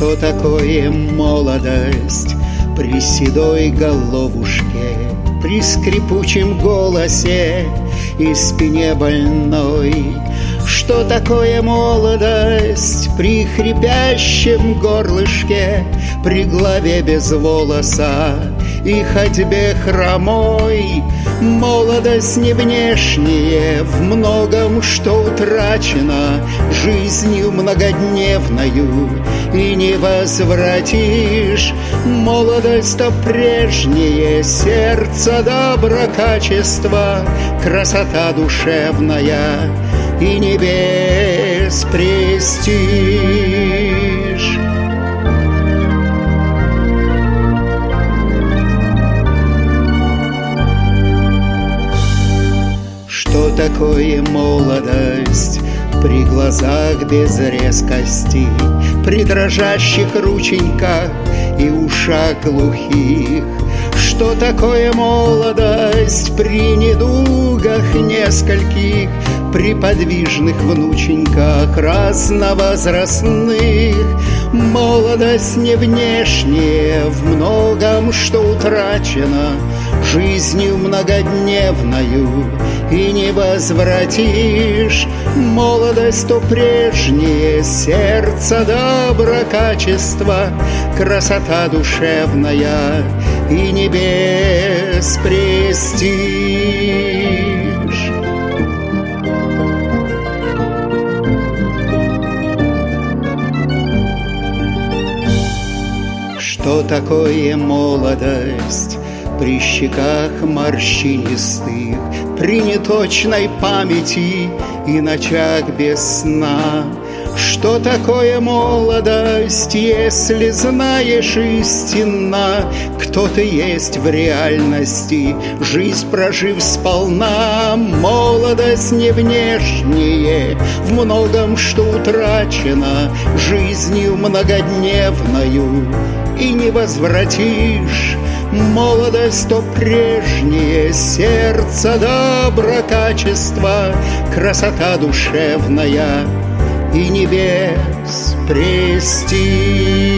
Что такое молодость при седой головушке, При скрипучем голосе и спине больной? Что такое молодость при хрипящем горлышке, При главе без волоса и ходьбе хромой? Молодость не внешняя, в многом что утрачено Жизнью многодневною и не возвратишь Молодость-то прежнее, сердце доброкачество Красота душевная и небес престиж Что такое молодость при глазах без резкости, При дрожащих рученьках и ушах глухих? Что такое молодость при недугах нескольких, При подвижных внученьках разновозрастных? Молодость не внешняя, в многом что утрачено, Жизнью многодневною и не возвратишь Молодость то прежнее, сердце доброкачество, Красота душевная и небес престиж. Что такое молодость? При щеках морщинистых, при неточной памяти и ночах без сна. Что такое молодость, если знаешь истинно, Кто ты есть в реальности, жизнь прожив сполна? Молодость не внешнее, в многом что утрачено Жизнью многодневною возвратишь Молодость то прежнее, сердце доброкачество, Красота душевная и небес престиж.